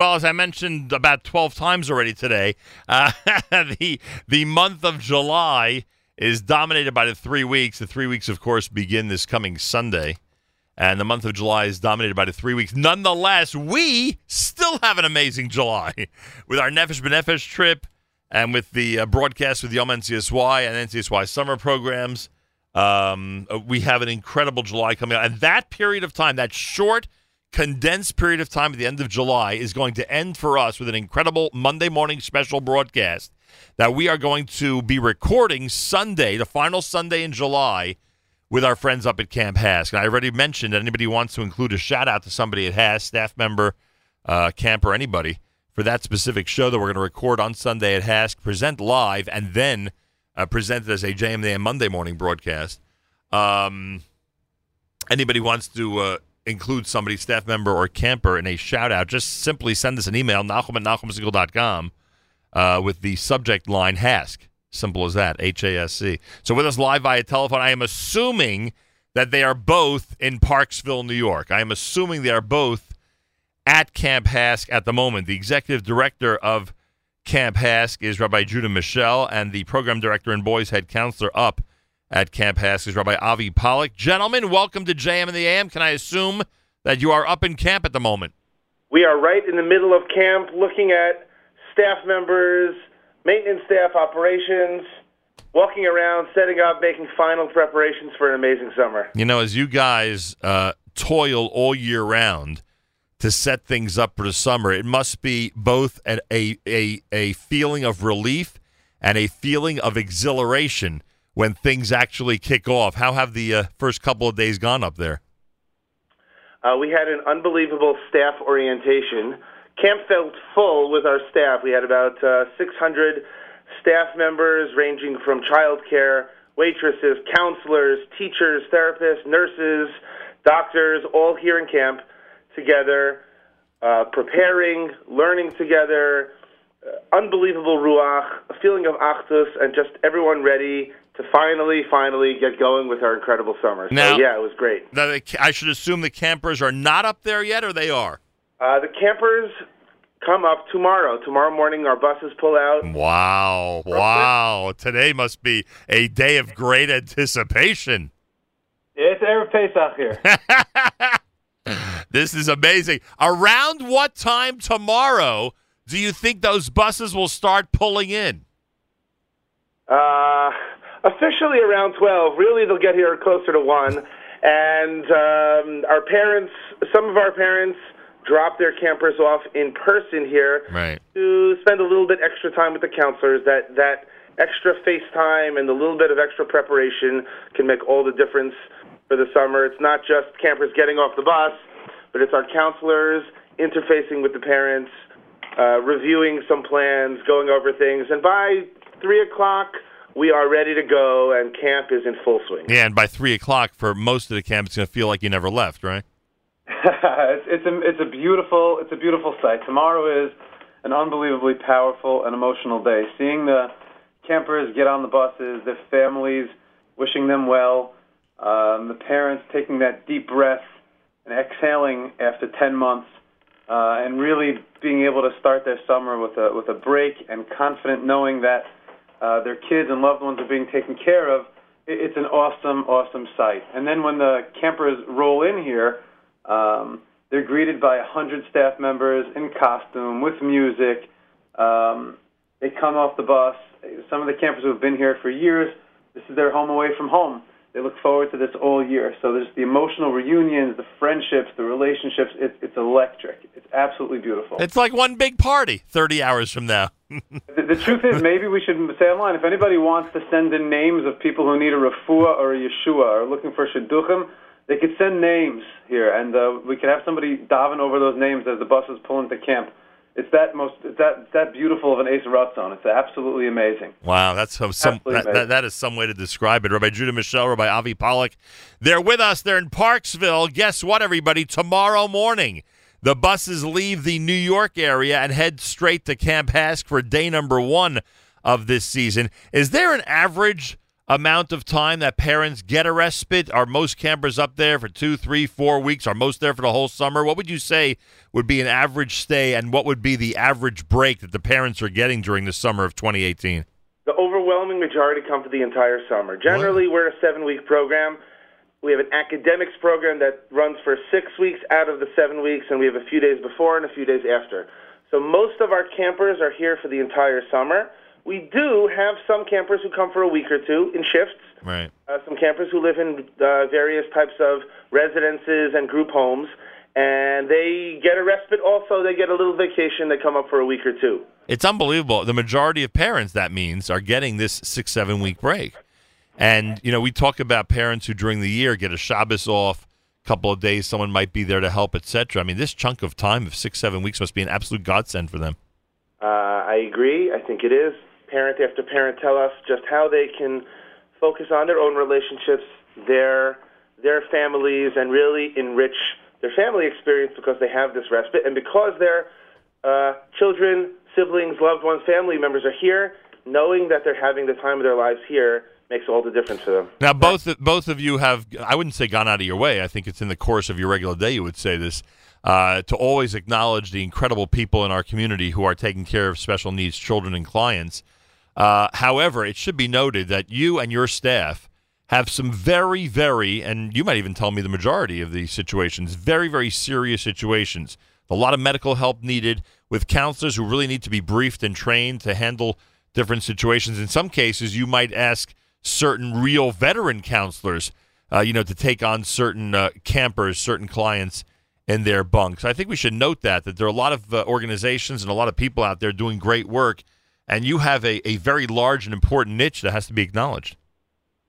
Well, as I mentioned about 12 times already today, uh, the the month of July is dominated by the three weeks. The three weeks, of course, begin this coming Sunday, and the month of July is dominated by the three weeks. Nonetheless, we still have an amazing July with our Nefesh B'Nefesh trip and with the uh, broadcast with Yom NCSY and NCSY summer programs. Um, uh, we have an incredible July coming up, and that period of time, that short condensed period of time at the end of July is going to end for us with an incredible Monday morning special broadcast that we are going to be recording Sunday, the final Sunday in July, with our friends up at Camp HASC. And I already mentioned that anybody wants to include a shout out to somebody at HASC, staff member, uh, camper, anybody, for that specific show that we're going to record on Sunday at HASC, present live, and then uh, present it as a JMAM Monday morning broadcast. Um, anybody wants to uh, include somebody, staff member or camper, in a shout out, just simply send us an email, Nachum at NachumSegal.com, uh, with the subject line HASC. Simple as that, H A S C. So with us live via telephone, I am assuming that they are both in Parksville, New York. I am assuming they are both at Camp HASC at the moment. The executive director of Camp HASC is Rabbi Judah Mischel, and the program director and boys head counselor up at Camp HASC is Rabbi Avi Pollock. Gentlemen, welcome to JM and the AM. Can I assume that you are up in camp at the moment? We are right in the middle of camp looking at staff members, maintenance staff, operations, walking around, setting up, making final preparations for an amazing summer. You know, as you guys uh, toil all year round to set things up for the summer, it must be both a, a, a feeling of relief and a feeling of exhilaration when things actually kick off. How have the uh, first couple of days gone up there? Uh, we had an unbelievable staff orientation. Camp felt full with our staff. We had about uh, 600 staff members ranging from childcare, waitresses, counselors, teachers, therapists, nurses, doctors, all here in camp together, uh, preparing, learning together, uh, unbelievable ruach, a feeling of achdus, and just everyone ready to finally, finally get going with our incredible summer. So, Now- yeah, it was great. Now, the, I should assume the campers are not up there yet, or they are? Uh, the campers come up tomorrow. Tomorrow morning, our buses pull out. Wow. Wow. Today must be a day of great anticipation. It's Erev Pesach here. This is amazing. Around what time tomorrow do you think those buses will start pulling in? Uh, officially around 12. Really, they'll get here closer to 1. And um, our parents, some of our parents, drop their campers off in person here Right. to spend a little bit extra time with the counselors. That that extra face time and the little bit of extra preparation can make all the difference for the summer. It's not just campers getting off the bus, but it's our counselors interfacing with the parents, uh, reviewing some plans, going over things, and by three o'clock we are ready to go, and camp is in full swing. Yeah, and by three o'clock for most of the camp, it's going to feel like you never left, right? it's, it's a it's a beautiful it's a beautiful sight. Tomorrow is an unbelievably powerful and emotional day. Seeing the campers get on the buses, their families wishing them well, um, the parents taking that deep breath and exhaling after 10 months, uh, and really being able to start their summer with a with a break and confident knowing that uh, their kids and loved ones are being taken care of. It's an awesome, awesome sight. And then when the campers roll in here. Um, they're greeted by a hundred staff members in costume with music. Um, they come off the bus. Some of the campers who have been here for years, this is their home away from home. They look forward to this all year. So there's the emotional reunions, the friendships, the relationships. It, it's electric. It's absolutely beautiful. It's like one big party 30 hours from now. The, the truth is, maybe we should say online if anybody wants to send in names of people who need a refuah or a yeshua or looking for shidduchim, they could send names here, and uh, we could have somebody daven over those names as the buses pull into camp. It's that most it's that it's that beautiful of an Ace zone. It's absolutely amazing. Wow, that's some, some that, that, that is some way to describe it. Rabbi Judah Mischel, Rabbi Avi Pollock, they're with us. They're in Parksville. Guess what, everybody? Tomorrow morning, the buses leave the New York area and head straight to Camp HASC for day number one of this season. Is there an average amount of time that parents get a respite? Are most campers up there for two, three, four weeks? Are most there for the whole summer? What would you say would be an average stay, and what would be the average break that the parents are getting during the summer of 2018? The overwhelming majority come for the entire summer. Generally, we're a seven week program. We have an academics program that runs for six weeks out of the seven weeks, and we have a few days before and a few days after. So most of our campers are here for the entire summer. We do have some campers who come for a week or two in shifts. Right. Uh, some campers who live in uh, various types of residences and group homes, and they get a respite. Also, they get a little vacation. They come up for a week or two. It's unbelievable. The majority of parents, that means, are getting this six, seven week break. And, you know, we talk about parents who during the year get a Shabbos off, a couple of days, someone might be there to help, etc. I mean, this chunk of time of six, seven weeks must be an absolute godsend for them. Uh, I agree. I think it is. Parent after parent tell us just how they can focus on their own relationships, their their families, and really enrich their family experience because they have this respite and because their uh, children, siblings, loved ones, family members are here, knowing that they're having the time of their lives here makes all the difference for them. Now, both both of you have, I wouldn't say gone out of your way. I think it's in the course of your regular day you would say this, uh, to always acknowledge the incredible people in our community who are taking care of special needs children and clients. Uh, however, it should be noted that you and your staff have some very, very, and you might even tell me the majority of these situations, very, very serious situations. A lot of medical help needed with counselors who really need to be briefed and trained to handle different situations. In some cases, you might ask certain real veteran counselors, uh, you know, to take on certain uh, campers, certain clients in their bunks. I think we should note that that there are a lot of uh, organizations and a lot of people out there doing great work, and you have a, a very large and important niche that has to be acknowledged.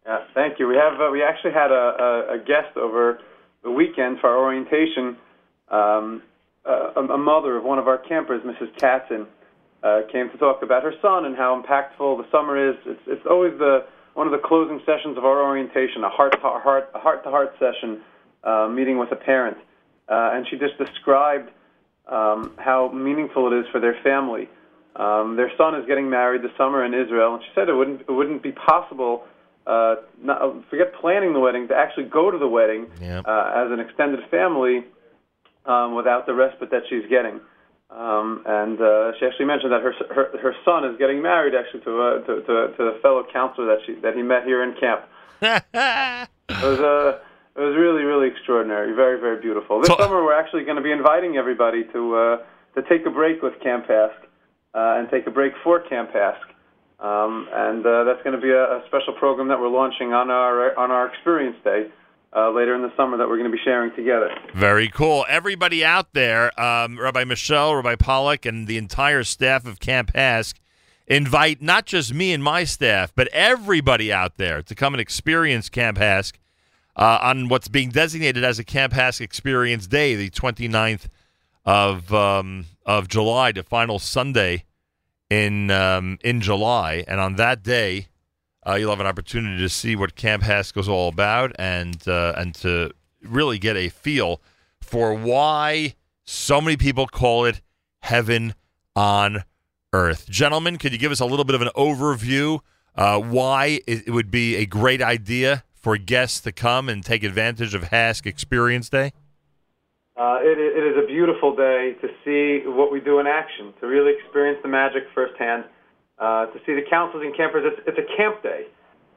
Yeah, thank you. We have uh, we actually had a, a, a guest over the weekend for our orientation. Um, a, a mother of one of our campers, Mrs. Katzen, uh, came to talk about her son and how impactful the summer is. It's, it's always the one of the closing sessions of our orientation, a heart to heart, a heart to heart session, uh, meeting with a parent, uh, and she just described um, how meaningful it is for their family. Um, their son is getting married this summer in Israel, and she said it wouldn't it wouldn't be possible. Uh, not, forget planning the wedding to actually go to the wedding Yep. uh, as an extended family um, without the respite that she's getting. Um, and uh, she actually mentioned that her, her her son is getting married actually to a to, to, to a fellow counselor that she that he met here in camp. It was uh, it was really really extraordinary, very very beautiful. This So- summer we're actually going to be inviting everybody to uh, to take a break with Camp HASC uh, and take a break for Camp HASC. Um, and uh, that's going to be a, a special program that we're launching on our on our Experience Day uh, later in the summer that we're going to be sharing together. Very cool. Everybody out there, um, Rabbi Mischel, Rabbi Pollock, and the entire staff of Camp HASC invite not just me and my staff, but everybody out there to come and experience Camp HASC uh, on what's being designated as a Camp HASC Experience Day, the 29th of um, of July, the final Sunday in um, in July, and on that day, uh, you'll have an opportunity to see what Camp Haskell's all about, and uh, and to really get a feel for why so many people call it heaven on earth. Gentlemen, could you give us a little bit of an overview uh, why it, it would be a great idea for guests to come and take advantage of HASC Experience Day? Uh, it, it is a beautiful day to see what we do in action, to really experience the magic firsthand, uh, to see the counselors and campers. It's, it's a camp day.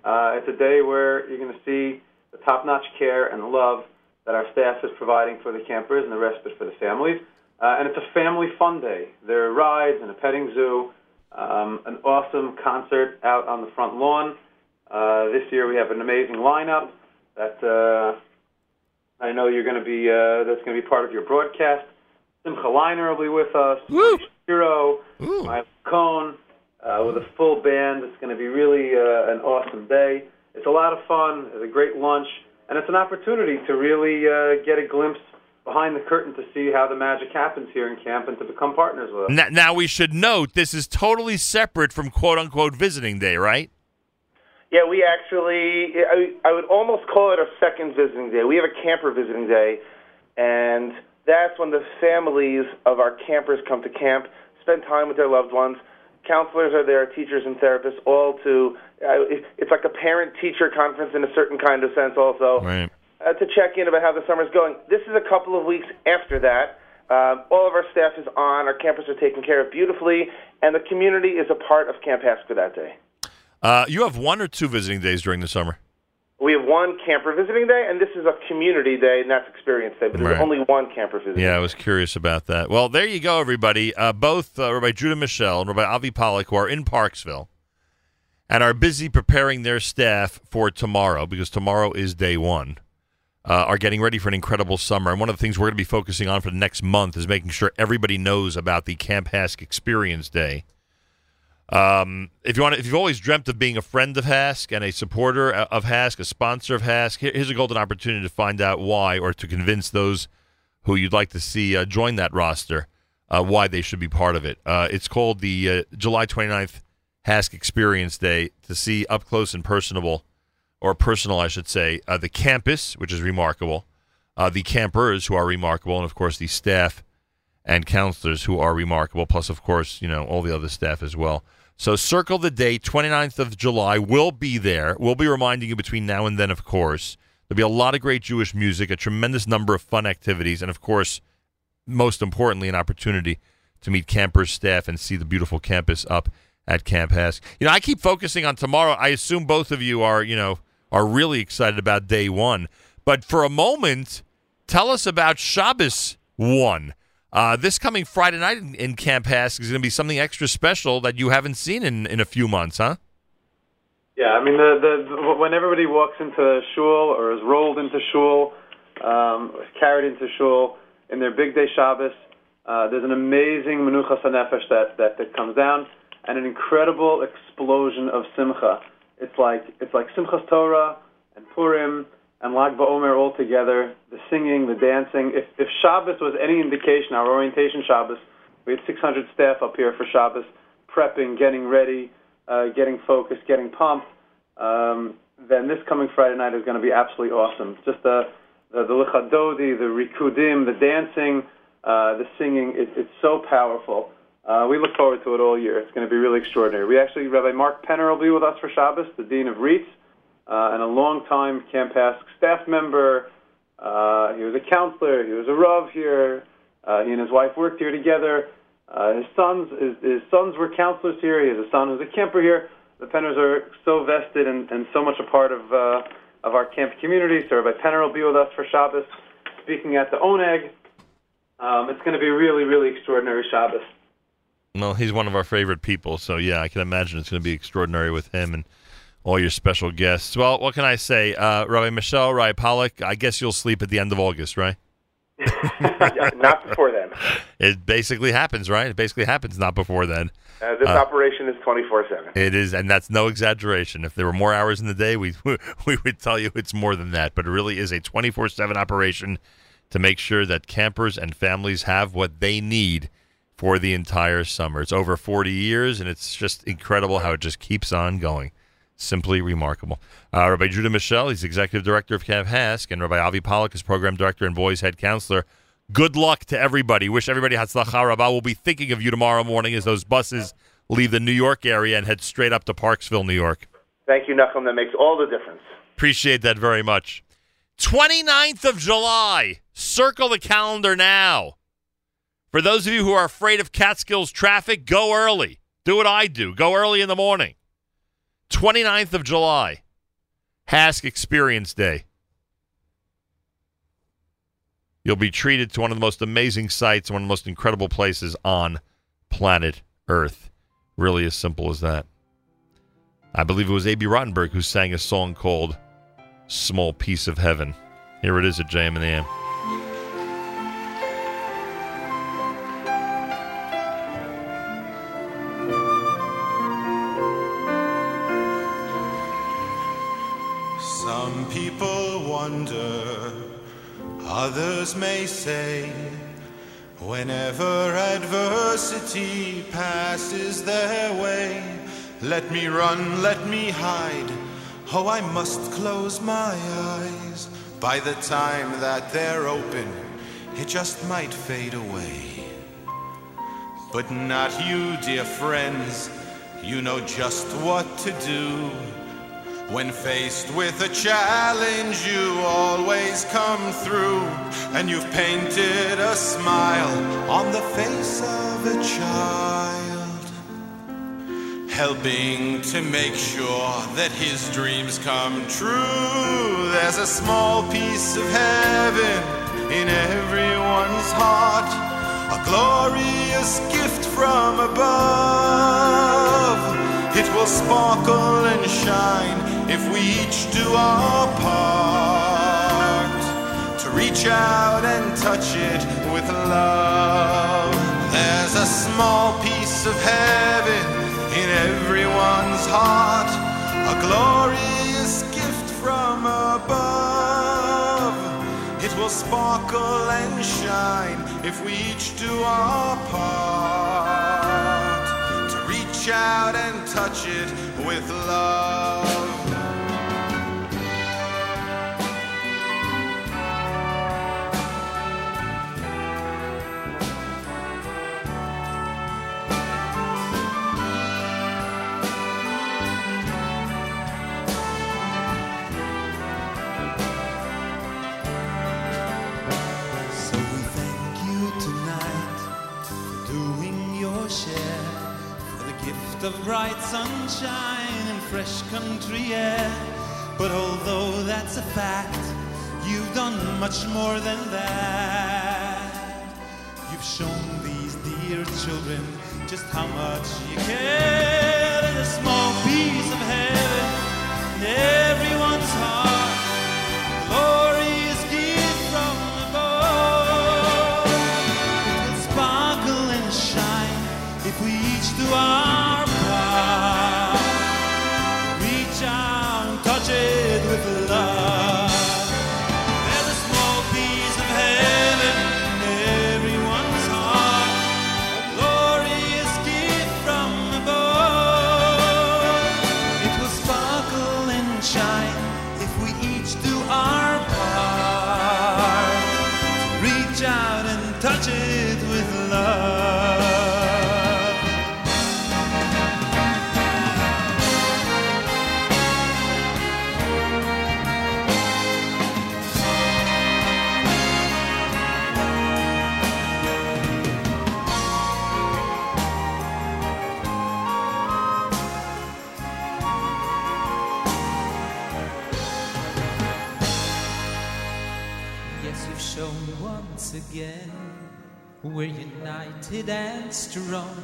Uh, it's a day where you're going to see the top-notch care and love that our staff is providing for the campers and the respite for the families. Uh, and it's a family fun day. There are rides and a petting zoo, um, an awesome concert out on the front lawn. Uh, this year we have an amazing lineup that uh, I know you're going to be. Uh, that's going to be part of your broadcast. Simcha Leiner will be with us. Woo! Hero, Ooh. Cohn, uh, with a full band. It's going to be really uh, an awesome day. It's a lot of fun. It's a great lunch, and it's an opportunity to really uh, get a glimpse behind the curtain to see how the magic happens here in camp and to become partners with us. Now, now we should note this is totally separate from quote unquote visiting day, right? Yeah, we actually, I, I would almost call it a second visiting day. We have a camper visiting day, and that's when the families of our campers come to camp, spend time with their loved ones, counselors are there, teachers and therapists, all to. Uh, it's like a parent-teacher conference in a certain kind of sense, also. Right. Uh, to check in about how the summer's going. This is a couple of weeks after that. Uh, all of our staff is on. Our campus are taken care of beautifully, and the community is a part of Camp HASC for that day. Uh, you have one or two visiting days during the summer. We have one camper visiting day, and this is a community day, and that's experience day. But there's Right. only one camper visiting. Yeah, I was curious about that. Well, there you go, everybody. Uh, both uh, Rabbi Judah Mischel and Rabbi Avi Pollack, who are in Parksville and are busy preparing their staff for tomorrow because tomorrow is day one, uh, are getting ready for an incredible summer. And one of the things we're going to be focusing on for the next month is making sure everybody knows about the Camp HASC Experience Day. Um, if you want, if you've always dreamt of being a friend of HASC and a supporter of HASC, a sponsor of HASC, here's a golden opportunity to find out why, or to convince those who you'd like to see uh, join that roster uh, why they should be part of it. Uh, it's called the uh, July 29th HASC Experience Day to see up close and personable, or personal, I should say, uh, the campus, which is remarkable, uh, the campers who are remarkable, and of course the staff and counselors who are remarkable, plus, of course, you know, all the other staff as well. So circle the date, 29th of July. We'll be there. We'll be reminding you between now and then, of course. There'll be a lot of great Jewish music, a tremendous number of fun activities, and, of course, most importantly, an opportunity to meet campers, staff, and see the beautiful campus up at Camp HASC. You know, I keep focusing on tomorrow. I assume both of you are, you know, are really excited about day one. But for a moment, tell us about Shabbos one. Uh, this coming Friday night in, in Camp HASC is going to be something extra special that you haven't seen in, in a few months, huh? Yeah, I mean, the, the when everybody walks into shul or is rolled into shul, um, carried into shul in their bigdei Shabbos, uh, there's an amazing menuchas hanefesh that, that that comes down, and an incredible explosion of simcha. It's like it's like Simchas Torah and Purim and Lag BaOmer all together. The singing, the dancing. If if Shabbos was any indication, our orientation Shabbos, we had 600 staff up here for Shabbos, prepping, getting ready, uh, getting focused, getting pumped. Um, then this coming Friday night is going to be absolutely awesome. Just the the, the Lecha Dodi, the rikudim, the dancing, uh, the singing. It, it's so powerful. Uh, we look forward to it all year. It's going to be really extraordinary. We actually, Rabbi Mark Penner will be with us for Shabbos, the Dean of RIETS, uh, and a longtime Camp HASC staff member. Uh, he was a counselor. He was a Rav here. Uh, he and his wife worked here together. Uh, his sons, his, his sons were counselors here. He has a son who's a camper here. The Penners are so vested and, and so much a part of uh, of our camp community. So Rabbi Penner will be with us for Shabbos, speaking at the Oneg. Um, it's going to be really, really extraordinary Shabbos. Well, he's one of our favorite people, so yeah, I can imagine it's going to be extraordinary with him and all your special guests. Well, what can I say, uh, Rabbi Mischel, Rabbi Pollock? I guess you'll sleep at the end of August, right? Not before then. It basically happens, right? It basically happens not before then. Uh, this Uh, operation is 24/7. It is, and that's no exaggeration. If there were more hours in the day, we we would tell you it's more than that. But it really is a twenty four seven operation to make sure that campers and families have what they need for the entire summer. It's over forty years, and it's just incredible how it just keeps on going. Simply remarkable. Uh, Rabbi Judah Mischel, he's executive director of Camp HASC, and Rabbi Avi Pollack is program director and boys head counselor. Good luck to everybody. Wish everybody Hatzlacha Rabbah. We'll be thinking of you tomorrow morning as those buses leave the New York area and head straight up to Parksville, New York. Thank you, Nachum. That makes all the difference. Appreciate that very much. 29th of July. Circle the calendar now. For those of you who are afraid of Catskills traffic, go early. Do what I do. Go early in the morning. 29th of July. HASC Experience Day. You'll be treated to one of the most amazing sights, one of the most incredible places on planet Earth. Really as simple as that. I believe it was A.B. Rottenberg who sang a song called Small Piece of Heaven. Here it is at JM and the AM. Wonder, others may say, whenever adversity passes their way, let me run, let me hide. Oh, I must close my eyes. By the time that they're open, it just might fade away. But not you, dear friends. You know just what to do. When faced with a challenge, you always come through. And you've painted a smile on the face of a child. Helping to make sure that his dreams come true. There's a small piece of heaven in everyone's heart. A glorious gift from above. Will sparkle and shine if we each do our part. To reach out and touch it with love. There's a small piece of heaven in everyone's heart. A glorious gift from above. It will sparkle and shine if we each do our part. To reach out touch it with love. Gift of bright sunshine and fresh country air. But although that's a fact, you've done much more than that. You've shown these dear children just how much you care. There's a small piece of heaven in everyone's heart glorious gift from above. It will sparkle and shine if we each do our again we're united and strong.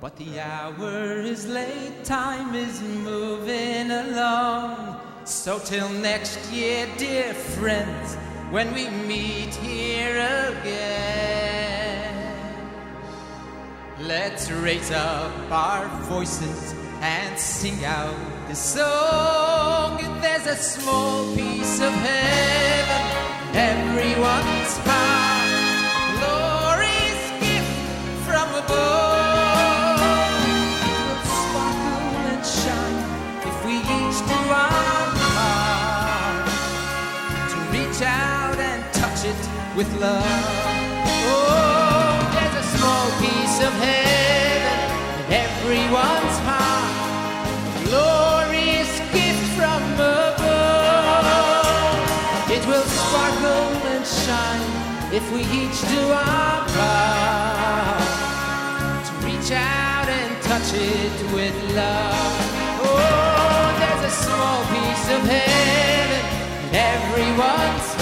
But the hour is late, time is moving along. So till next year, dear friends, when we meet here again, let's raise up our voices and sing out this song. There's a small piece of heaven, everyone's with love. Oh, there's a small piece of heaven in everyone's heart, a glorious gift from above. It will sparkle and shine if we each do our part to reach out and touch it with love. Oh, there's a small piece of heaven in everyone's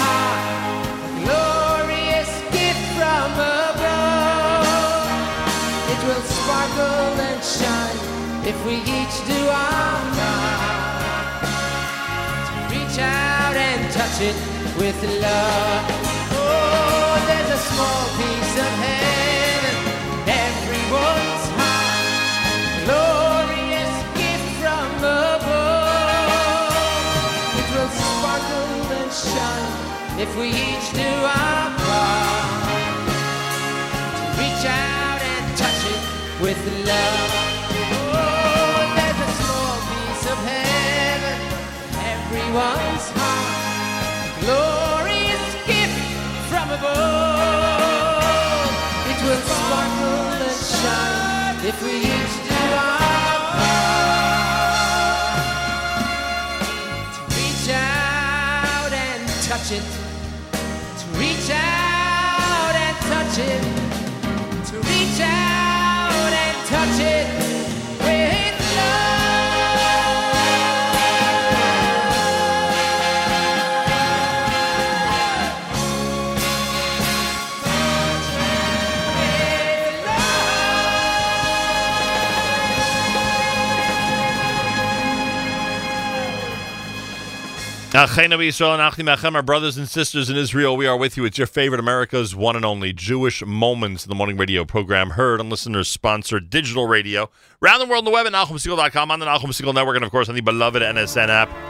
sparkle and shine if we each do our part to reach out and touch it with love. Oh, there's a small piece of heaven, everyone's heart, glorious gift from above. It will sparkle and shine if we each do our part with love. Oh, there's a small piece of heaven, everyone's heart, a glorious gift from above. It will sparkle and shine if we each do our part to reach out and touch it, to reach out and touch it, our brothers and sisters in Israel, we are with you. It's your favorite America's one and only Jewish Moments, in the morning radio program, heard on listeners sponsored digital radio. Around the world on the web at NachumSegal.com, on the Nachum Segal Network, and of course on the beloved NSN app.